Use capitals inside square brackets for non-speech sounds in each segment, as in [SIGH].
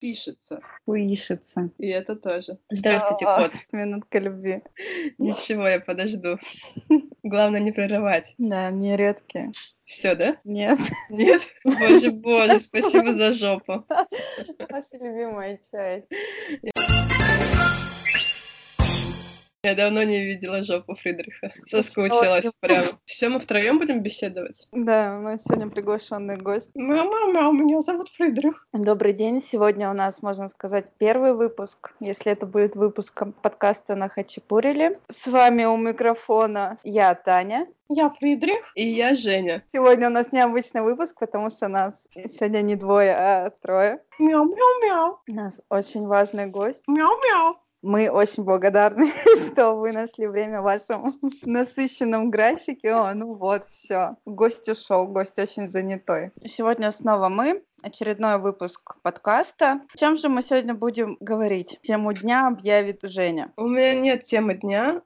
Пишется. Уишится. И это тоже. Здравствуйте, А, кот. [LAUGHS] Минутка любви. Ничего, я подожду. [LAUGHS] Главное не прерывать. Да, они редкие. Все, да? Нет. [LAUGHS] Нет? Боже, боже, спасибо за жопу. Ваша любимая часть. Я давно не видела жопу Фридриха. Соскучилась прям. Все, мы втроем будем беседовать. Да, у нас сегодня приглашенный гость. Мама, меня зовут Фридрих. Добрый день. Сегодня у нас, можно сказать, первый выпуск, если это будет выпуском подкаста на Хачапуриле. С вами у микрофона я, Таня. Я Фридрих. И я Женя. Сегодня у нас необычный выпуск, потому что нас сегодня не двое, а трое. Мяу-мяу-мяу. У нас очень важный гость. Мяу-мяу. Мы очень благодарны, [LAUGHS] что вы нашли время в вашем [LAUGHS] насыщенном графике. О, ну вот, все. Гость ушел, гость очень занятой. Сегодня снова мы. Очередной выпуск подкаста. О чем же мы сегодня будем говорить? Тему дня объявит Женя. У меня нет темы дня.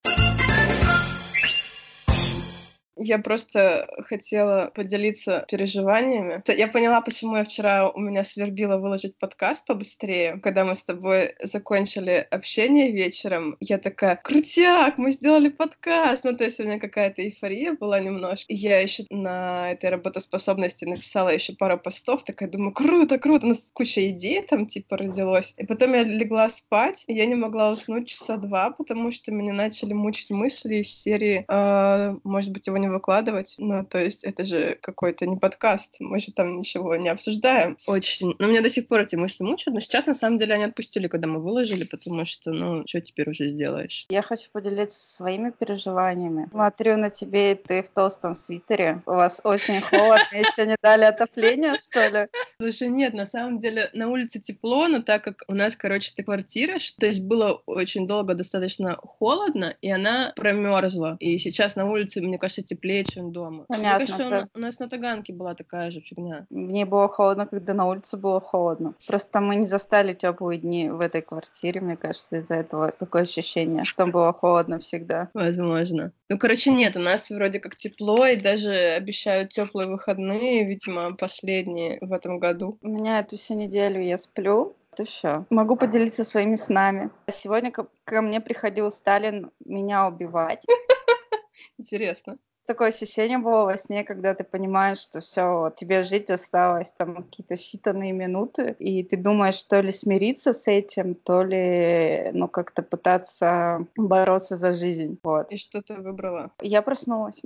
Я просто хотела поделиться переживаниями. Я поняла, почему я вчера у меня свербило выложить подкаст побыстрее. Когда мы с тобой закончили общение вечером, я такая, крутяк, мы сделали подкаст. Ну, то есть у меня какая-то эйфория была немножко. Я еще на этой работоспособности написала еще пару постов, такая, думаю, круто, круто. У нас куча идей там, типа, родилось. И потом я легла спать, и я не могла уснуть часа два, потому что меня начали мучить мысли из серии, «А, может быть, его не выкладывать. Ну, то есть это же какой-то не подкаст. Мы же там ничего не обсуждаем. Очень... Ну, меня до сих пор эти мысли мучают, но сейчас, на самом деле, они отпустили, когда мы выложили, потому что, ну, что теперь уже сделаешь? Я хочу поделиться своими переживаниями. Смотрю на тебе, и ты в толстом свитере. У вас очень холодно, еще не дали отопления, что ли? Слушай, нет, на самом деле на улице тепло, но так как у нас, короче, ты квартира, то есть было очень долго достаточно холодно, и она промерзла. И сейчас на улице, мне кажется, теплее, чем дома. мне Понятно, кажется, у, да. на- у нас на Таганке была такая же фигня. Мне было холодно, когда на улице было холодно. Просто мы не застали теплые дни в этой квартире, мне кажется, из-за этого такое ощущение, что там было холодно всегда. Возможно. Ну, короче, нет, у нас вроде как тепло, и даже обещают теплые выходные, видимо, последние в этом году. У меня эту всю неделю я сплю. Это все. Могу поделиться своими снами. Сегодня ко, ко мне приходил Сталин меня убивать. [LAUGHS] Интересно. Такое ощущение было во сне, когда ты понимаешь, что все, тебе жить осталось там какие-то считанные минуты, и ты думаешь, то ли смириться с этим, то ли, ну, как-то пытаться бороться за жизнь. Вот. И что ты выбрала? Я проснулась.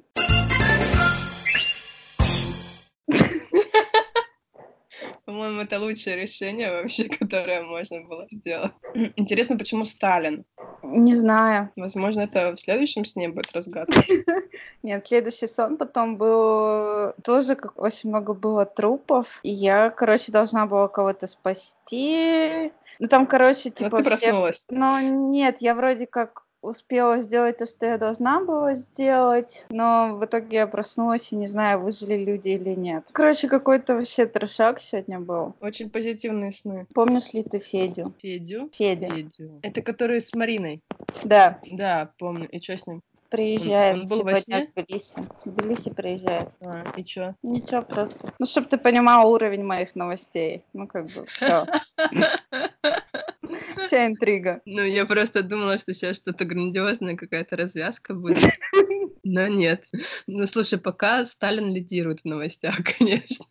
По-моему, это лучшее решение вообще, [LAUGHS] которое можно было сделать. [CLEARS THROAT] Интересно, почему Сталин? Не знаю. Возможно, это в следующем сне будет разгадка. [LAUGHS] Нет, следующий сон потом был тоже как очень много было трупов. И я, короче, должна была кого-то спасти. Ну там, короче, Но типа ты все... проснулась. Но нет, я вроде как успела сделать то, что я должна была сделать, но в итоге я проснулась и не знаю, выжили люди или нет. Короче, какой-то вообще трешак сегодня был. Очень позитивные сны. Помнишь ли ты Федю? Федю? Федя. Федю. Это который с Мариной. Да, Да, помню. И что с ним? приезжает он был во сне? в Тбилиси. В Тбилиси приезжает. А, и чё? Ничего, просто. Ну, чтобы ты понимал уровень моих новостей. Ну, как бы, все. [LAUGHS] [LAUGHS] Вся интрига. Ну, я просто думала, что сейчас что-то грандиозная какая-то развязка будет. [LAUGHS] Но нет. Ну, слушай, пока Сталин лидирует в новостях, [LAUGHS] конечно.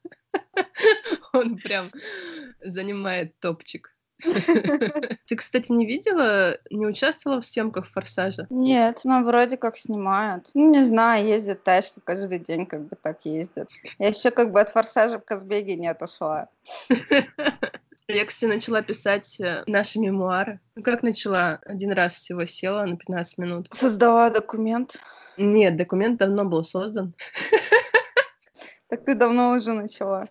Он прям занимает топчик. Ты, кстати, не видела, не участвовала в съемках «Форсажа»? Нет, ну, вроде как снимают. Ну, не знаю, ездят тачки каждый день, как бы так ездят. Я еще как бы от форсажа в Казбеге не отошла. Я, кстати, начала писать э, наши мемуары. Ну, как начала? Один раз всего села на 15 минут. Создала документ. Нет, документ давно был создан. Так ты давно уже начала.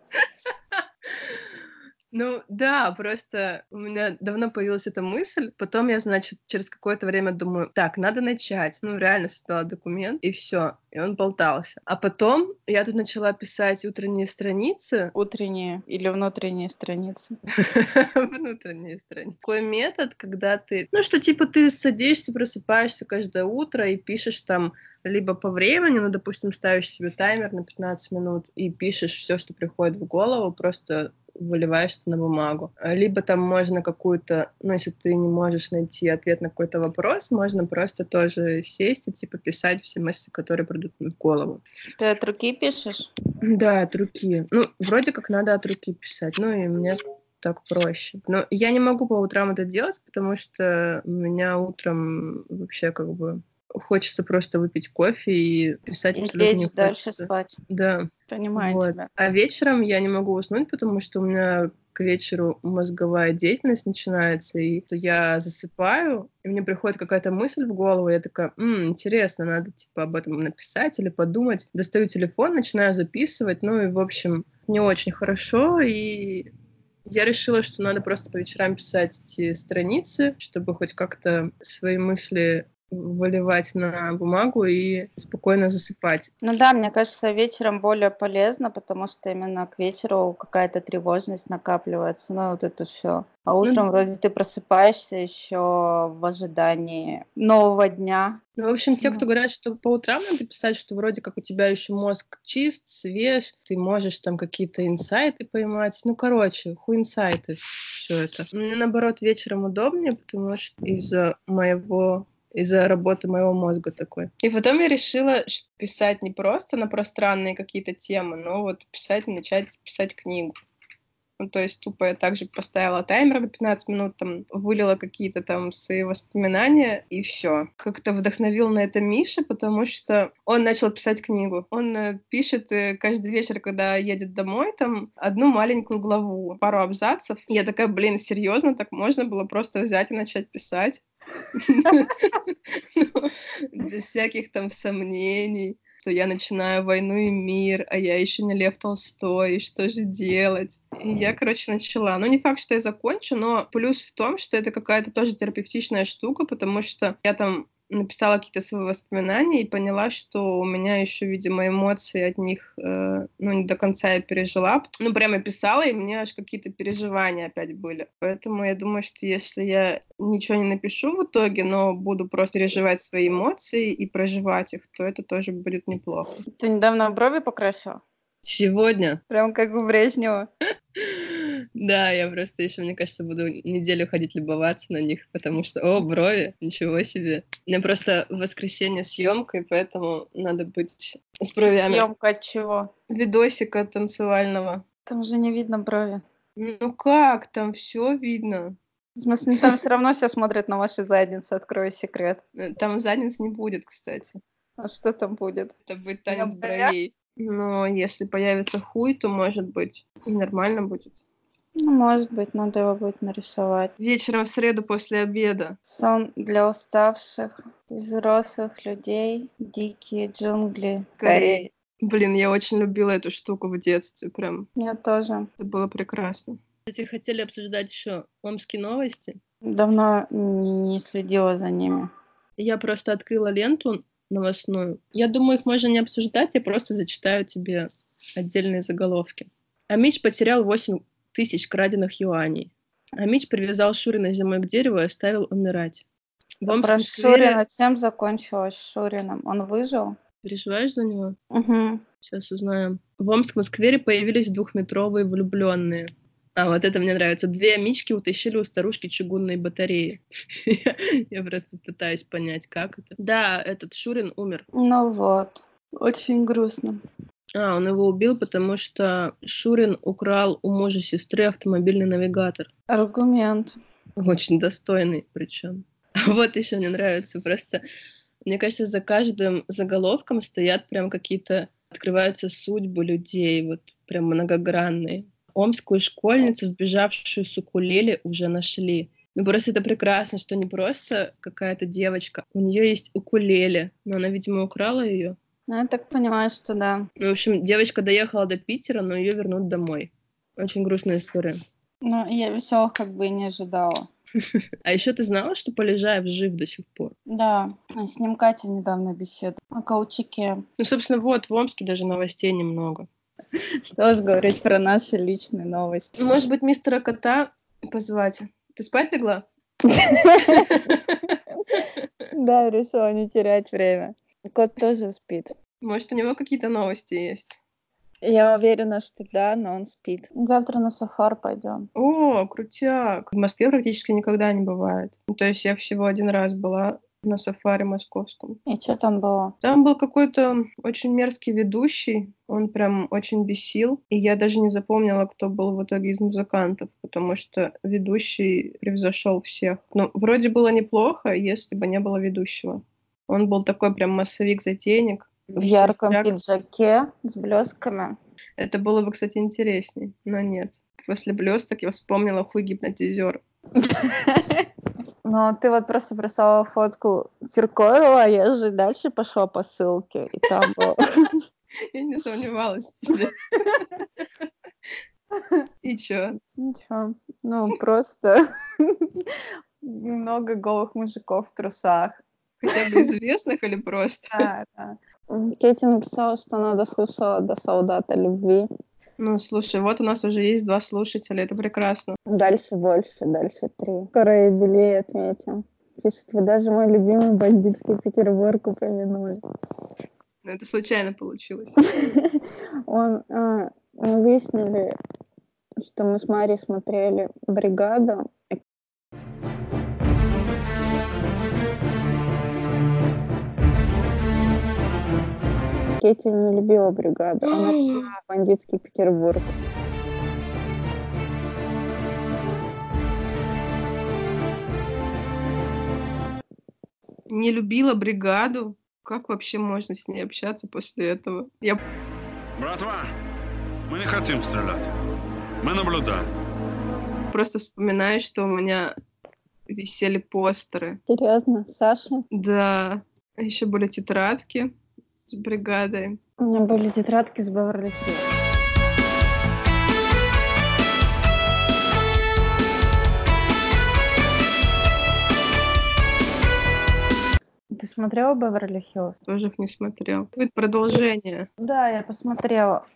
Ну да, просто у меня давно появилась эта мысль. Потом я, значит, через какое-то время думаю, так, надо начать. Ну, реально создала документ, и все. И он болтался. А потом я тут начала писать утренние страницы. Утренние или внутренние страницы. [LAUGHS] Внутренние страницы. Такой метод, когда ты... Ну, что типа ты садишься, просыпаешься каждое утро и пишешь там либо по времени, ну, допустим, ставишь себе таймер на 15 минут и пишешь все, что приходит в голову, просто выливаешь это на бумагу. Либо там можно какую-то, ну, если ты не можешь найти ответ на какой-то вопрос, можно просто тоже сесть и, типа, писать все мысли, которые придут в голову. Ты от руки пишешь? Да, от руки. Ну, вроде как надо от руки писать. Ну, и мне так проще. Но я не могу по утрам это делать, потому что у меня утром вообще как бы хочется просто выпить кофе и писать и не дальше спать. Да. Понимаю вот. тебя. А вечером я не могу уснуть, потому что у меня к вечеру мозговая деятельность начинается, и я засыпаю, и мне приходит какая-то мысль в голову, я такая, М, интересно, надо типа об этом написать или подумать. Достаю телефон, начинаю записывать, ну и, в общем, не очень хорошо, и я решила, что надо просто по вечерам писать эти страницы, чтобы хоть как-то свои мысли выливать на бумагу и спокойно засыпать. Ну да, мне кажется, вечером более полезно, потому что именно к вечеру какая-то тревожность накапливается, ну вот это все. А ну утром ну, вроде ты просыпаешься еще в ожидании нового дня. Ну, в общем, те, кто говорят, что по утрам надо писать, что вроде как у тебя еще мозг чист, свеж, ты можешь там какие-то инсайты поймать. Ну, короче, хуй инсайты все это. Мне, наоборот, вечером удобнее, потому что из-за моего из-за работы моего мозга такой. И потом я решила писать не просто на пространные какие-то темы, но вот писать, начать писать книгу. Ну, то есть тупо я также поставила таймер на 15 минут, там, вылила какие-то там свои воспоминания, и все. Как-то вдохновил на это Миша, потому что он начал писать книгу. Он э, пишет э, каждый вечер, когда едет домой, там, одну маленькую главу, пару абзацев. я такая, блин, серьезно, так можно было просто взять и начать писать? Ну, без всяких там сомнений что я начинаю «Войну и мир», а я еще не Лев Толстой, и что же делать? И я, короче, начала. Ну, не факт, что я закончу, но плюс в том, что это какая-то тоже терапевтичная штука, потому что я там написала какие-то свои воспоминания и поняла, что у меня еще, видимо, эмоции от них, э, ну, не до конца я пережила. Ну, прямо писала, и мне аж какие-то переживания опять были. Поэтому я думаю, что если я ничего не напишу в итоге, но буду просто переживать свои эмоции и проживать их, то это тоже будет неплохо. Ты недавно брови покрасила? Сегодня. Прям как у Брежнева. [LAUGHS] Да, я просто еще, мне кажется, буду неделю ходить любоваться на них, потому что, о, брови, ничего себе. У меня просто в воскресенье съемка, и поэтому надо быть с бровями. Съемка от чего? Видосика танцевального. Там же не видно брови. Ну как, там все видно. В смысле, там все равно все смотрят на ваши задницы, открою секрет. Э, там задниц не будет, кстати. А что там будет? Это будет танец бровей. Но если появится хуй, то, может быть, и нормально будет. Ну, может быть, надо его будет нарисовать. Вечером в среду после обеда. Сон для уставших, взрослых людей, дикие джунгли, Кореи. Блин, я очень любила эту штуку в детстве, прям. Я тоже. Это было прекрасно. Кстати, хотели обсуждать еще омские новости. Давно не следила за ними. Я просто открыла ленту новостную. Я думаю, их можно не обсуждать, я просто зачитаю тебе отдельные заголовки. Амич потерял 8 тысяч краденных юаней. Амич привязал Шурина зимой к дереву и оставил умирать. В Про сквере... Шурина чем закончилось Шурином? Он выжил? Переживаешь за него? Угу. Сейчас узнаем. В Омском сквере появились двухметровые влюбленные. А, вот это мне нравится. Две амички утащили у старушки чугунные батареи. [LAUGHS] Я просто пытаюсь понять, как это. Да, этот Шурин умер. Ну вот. Очень грустно. А, он его убил, потому что Шурин украл у мужа сестры автомобильный навигатор. Аргумент. Очень достойный причем. [LAUGHS] Вот еще мне нравится просто. Мне кажется, за каждым заголовком стоят прям какие-то открываются судьбы людей, вот прям многогранные. Омскую школьницу, сбежавшую с укулеле, уже нашли. Ну, просто это прекрасно, что не просто какая-то девочка. У нее есть укулеле, но она, видимо, украла ее. Ну, я так понимаю, что да. Ну, в общем, девочка доехала до Питера, но ее вернут домой. Очень грустная история. Ну, я веселых как бы и не ожидала. [LAUGHS] А еще ты знала, что Полежаев жив до сих пор? Да, с ним Катя недавно беседовала о каучике. Ну, собственно, вот, в Омске даже новостей немного. [LAUGHS] Что ж говорить про наши личные новости. Может быть, мистера кота позвать? Ты спать легла? [LAUGHS] Да, решила не терять время. Кот тоже спит. Может, у него какие-то новости есть? Я уверена, что да, но он спит. Завтра на сафар пойдем. О, крутяк. В Москве практически никогда не бывает. Ну, то есть я всего один раз была на сафари московском. И что там было? Там был какой-то очень мерзкий ведущий, он прям очень бесил, и я даже не запомнила, кто был в итоге из музыкантов, потому что ведущий превзошел всех. Но вроде было неплохо, если бы не было ведущего. Он был такой прям массовик-затейник. В ярком пиджаке с блесками. Это было бы, кстати, интересней, но нет. После блесток я вспомнила хуй гипнотизер. Ну, ты вот просто прислала фотку Киркорова, а я же дальше пошла по ссылке, и там было... [LAUGHS] Я не сомневалась в тебе. И чё? Ничего. Ну, просто [LAUGHS] много голых мужиков в трусах. Хотя бы известных или просто? Да, да. Кейти написала, что она дослушала до солдата любви. Ну, слушай, вот у нас уже есть два слушателя, это прекрасно. Дальше больше, дальше три. Скоро юбилей отметим. Пишет, вы даже мой любимый бандитский Петербург упомянули. Ну, это случайно получилось. [LAUGHS] Он, а, мы выяснили, что мы с Марией смотрели «Бригаду», Кетти не любила бригаду, она любила бандитский Петербург. Не любила бригаду? Как вообще можно с ней общаться после этого? Я... Братва, мы не хотим стрелять. Мы наблюдаем. Просто вспоминаю, что у меня висели постеры. Серьезно? Саша? Да. Еще были тетрадки с бригадой. У меня были тетрадки с Беверли Ты смотрела Беверли Хиллз? Тоже их не смотрел. Будет продолжение. Да, я посмотрела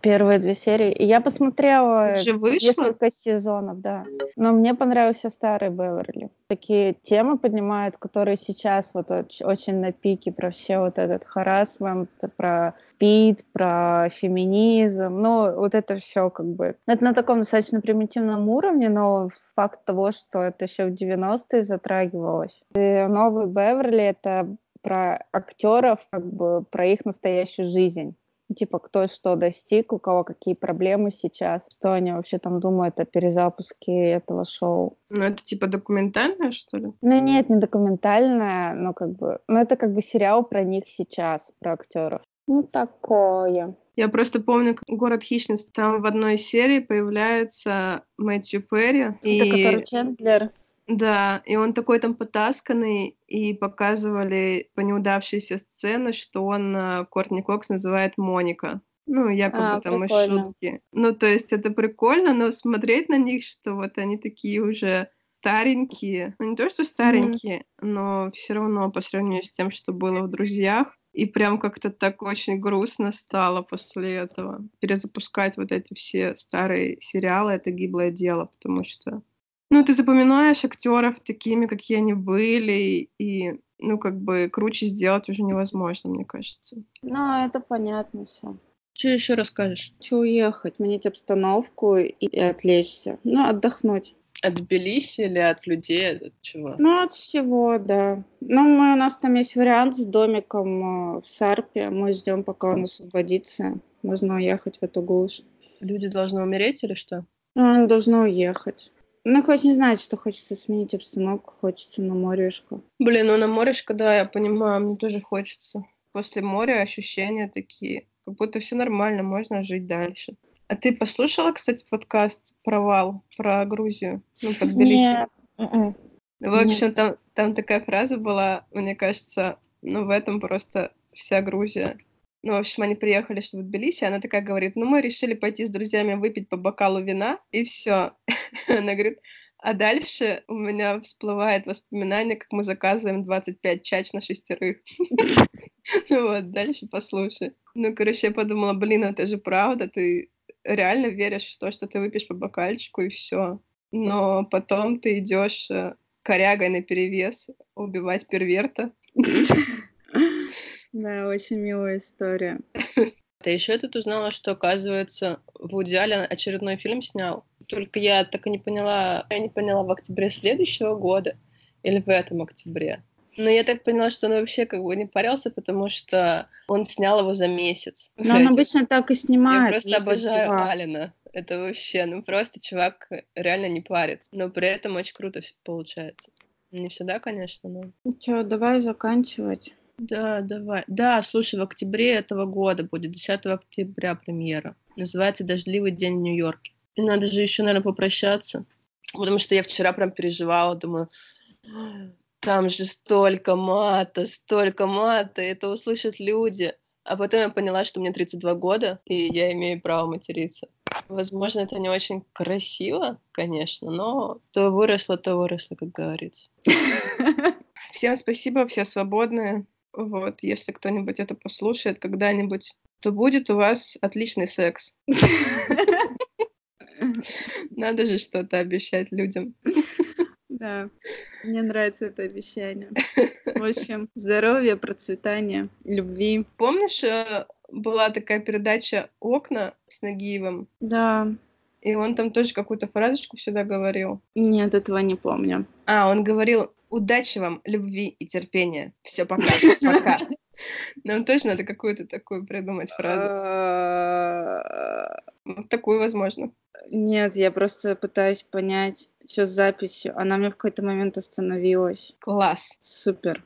первые две серии. И я посмотрела несколько сезонов, да. Но мне понравился старый Беверли. Такие темы поднимают, которые сейчас вот очень на пике про все вот этот харасмент, про пит, про феминизм, ну, вот это все как бы... Это на таком достаточно примитивном уровне, но факт того, что это еще в 90-е затрагивалось. И новый Беверли — это про актеров, как бы про их настоящую жизнь типа кто что достиг, у кого какие проблемы сейчас, что они вообще там думают о перезапуске этого шоу. Ну, это типа документальное, что ли? Ну, нет, не документальное, но как бы... Ну, это как бы сериал про них сейчас, про актеров. Ну, такое. Я просто помню, как «Город хищниц», там в одной серии появляется Мэтью Перри. Это и... который Чендлер. Да, и он такой там потасканный, и показывали по неудавшейся сцены, что он э, Кортни Кокс называет Моника. Ну, якобы а, там и шутки. Ну, то есть это прикольно, но смотреть на них, что вот они такие уже старенькие, ну не то, что старенькие, mm-hmm. но все равно по сравнению с тем, что было в «Друзьях», и прям как-то так очень грустно стало после этого. Перезапускать вот эти все старые сериалы — это гиблое дело, потому что ну, ты запоминаешь актеров такими, какие они были, и, ну, как бы круче сделать уже невозможно, мне кажется. Ну, это понятно все. Что еще расскажешь? Че уехать, сменить обстановку и, и отвлечься. Ну, отдохнуть. От Тбилиси или от людей, от чего? Ну, от всего, да. Ну, мы, у нас там есть вариант с домиком э, в Сарпе. Мы ждем, пока он освободится. Можно уехать в эту глушь. Люди должны умереть или что? Ну, он должен уехать. Ну, хоть не знает, что хочется сменить обстановку, хочется на морешко. Блин, ну на морешко, да, я понимаю, мне тоже хочется. После моря ощущения такие, как будто все нормально, можно жить дальше. А ты послушала, кстати, подкаст «Провал» про Грузию? Ну, под Тбилиси? М-м. В общем, там, там такая фраза была, мне кажется, ну, в этом просто вся Грузия. Ну, в общем, они приехали, что в Тбилиси, она такая говорит, ну, мы решили пойти с друзьями выпить по бокалу вина, и все. [LAUGHS] Она говорит, а дальше у меня всплывает воспоминание, как мы заказываем 25 чач на шестерых. [LAUGHS] Ну вот, дальше послушай. Ну, короче, я подумала, блин, это же правда, ты реально веришь в то, что ты выпьешь по бокальчику, и все. Но потом ты идешь э, корягой на перевес убивать перверта. [LAUGHS] Да, очень милая история. [LAUGHS] А еще я тут узнала, что, оказывается, Вуди Аллен очередной фильм снял. Только я так и не поняла, я не поняла, в октябре следующего года или в этом октябре. Но я так поняла, что он вообще как бы не парился, потому что он снял его за месяц. Но он обычно так и снимает. Я просто обожаю два. Алина. Это вообще, ну просто чувак реально не парится. Но при этом очень круто получается. Не всегда, конечно, но... Ну что, давай заканчивать. Да, давай. Да, слушай, в октябре этого года будет, 10 октября премьера. Называется «Дождливый день в Нью-Йорке». И надо же еще, наверное, попрощаться. Потому что я вчера прям переживала, думаю, там же столько мата, столько мата, это услышат люди. А потом я поняла, что мне 32 года, и я имею право материться. Возможно, это не очень красиво, конечно, но то выросло, то выросло, как говорится. [LAUGHS] Всем спасибо, все свободные. Вот, если кто-нибудь это послушает когда-нибудь, то будет у вас отличный секс. [LAUGHS] Надо же что-то обещать людям. Да, мне нравится это обещание. [LAUGHS] В общем, здоровья, процветания, любви. Помнишь, э, была такая передача «Окна» с Нагиевым? Да. И он там тоже какую-то фразочку всегда говорил. Нет, этого не помню. А, он говорил Удачи вам, любви и терпения. Все, пока. Пока. [LAUGHS] Нам точно надо какую-то такую придумать фразу. Такую, возможно. Нет, я просто пытаюсь понять, что с записью. Она мне в какой-то момент остановилась. Класс. Супер.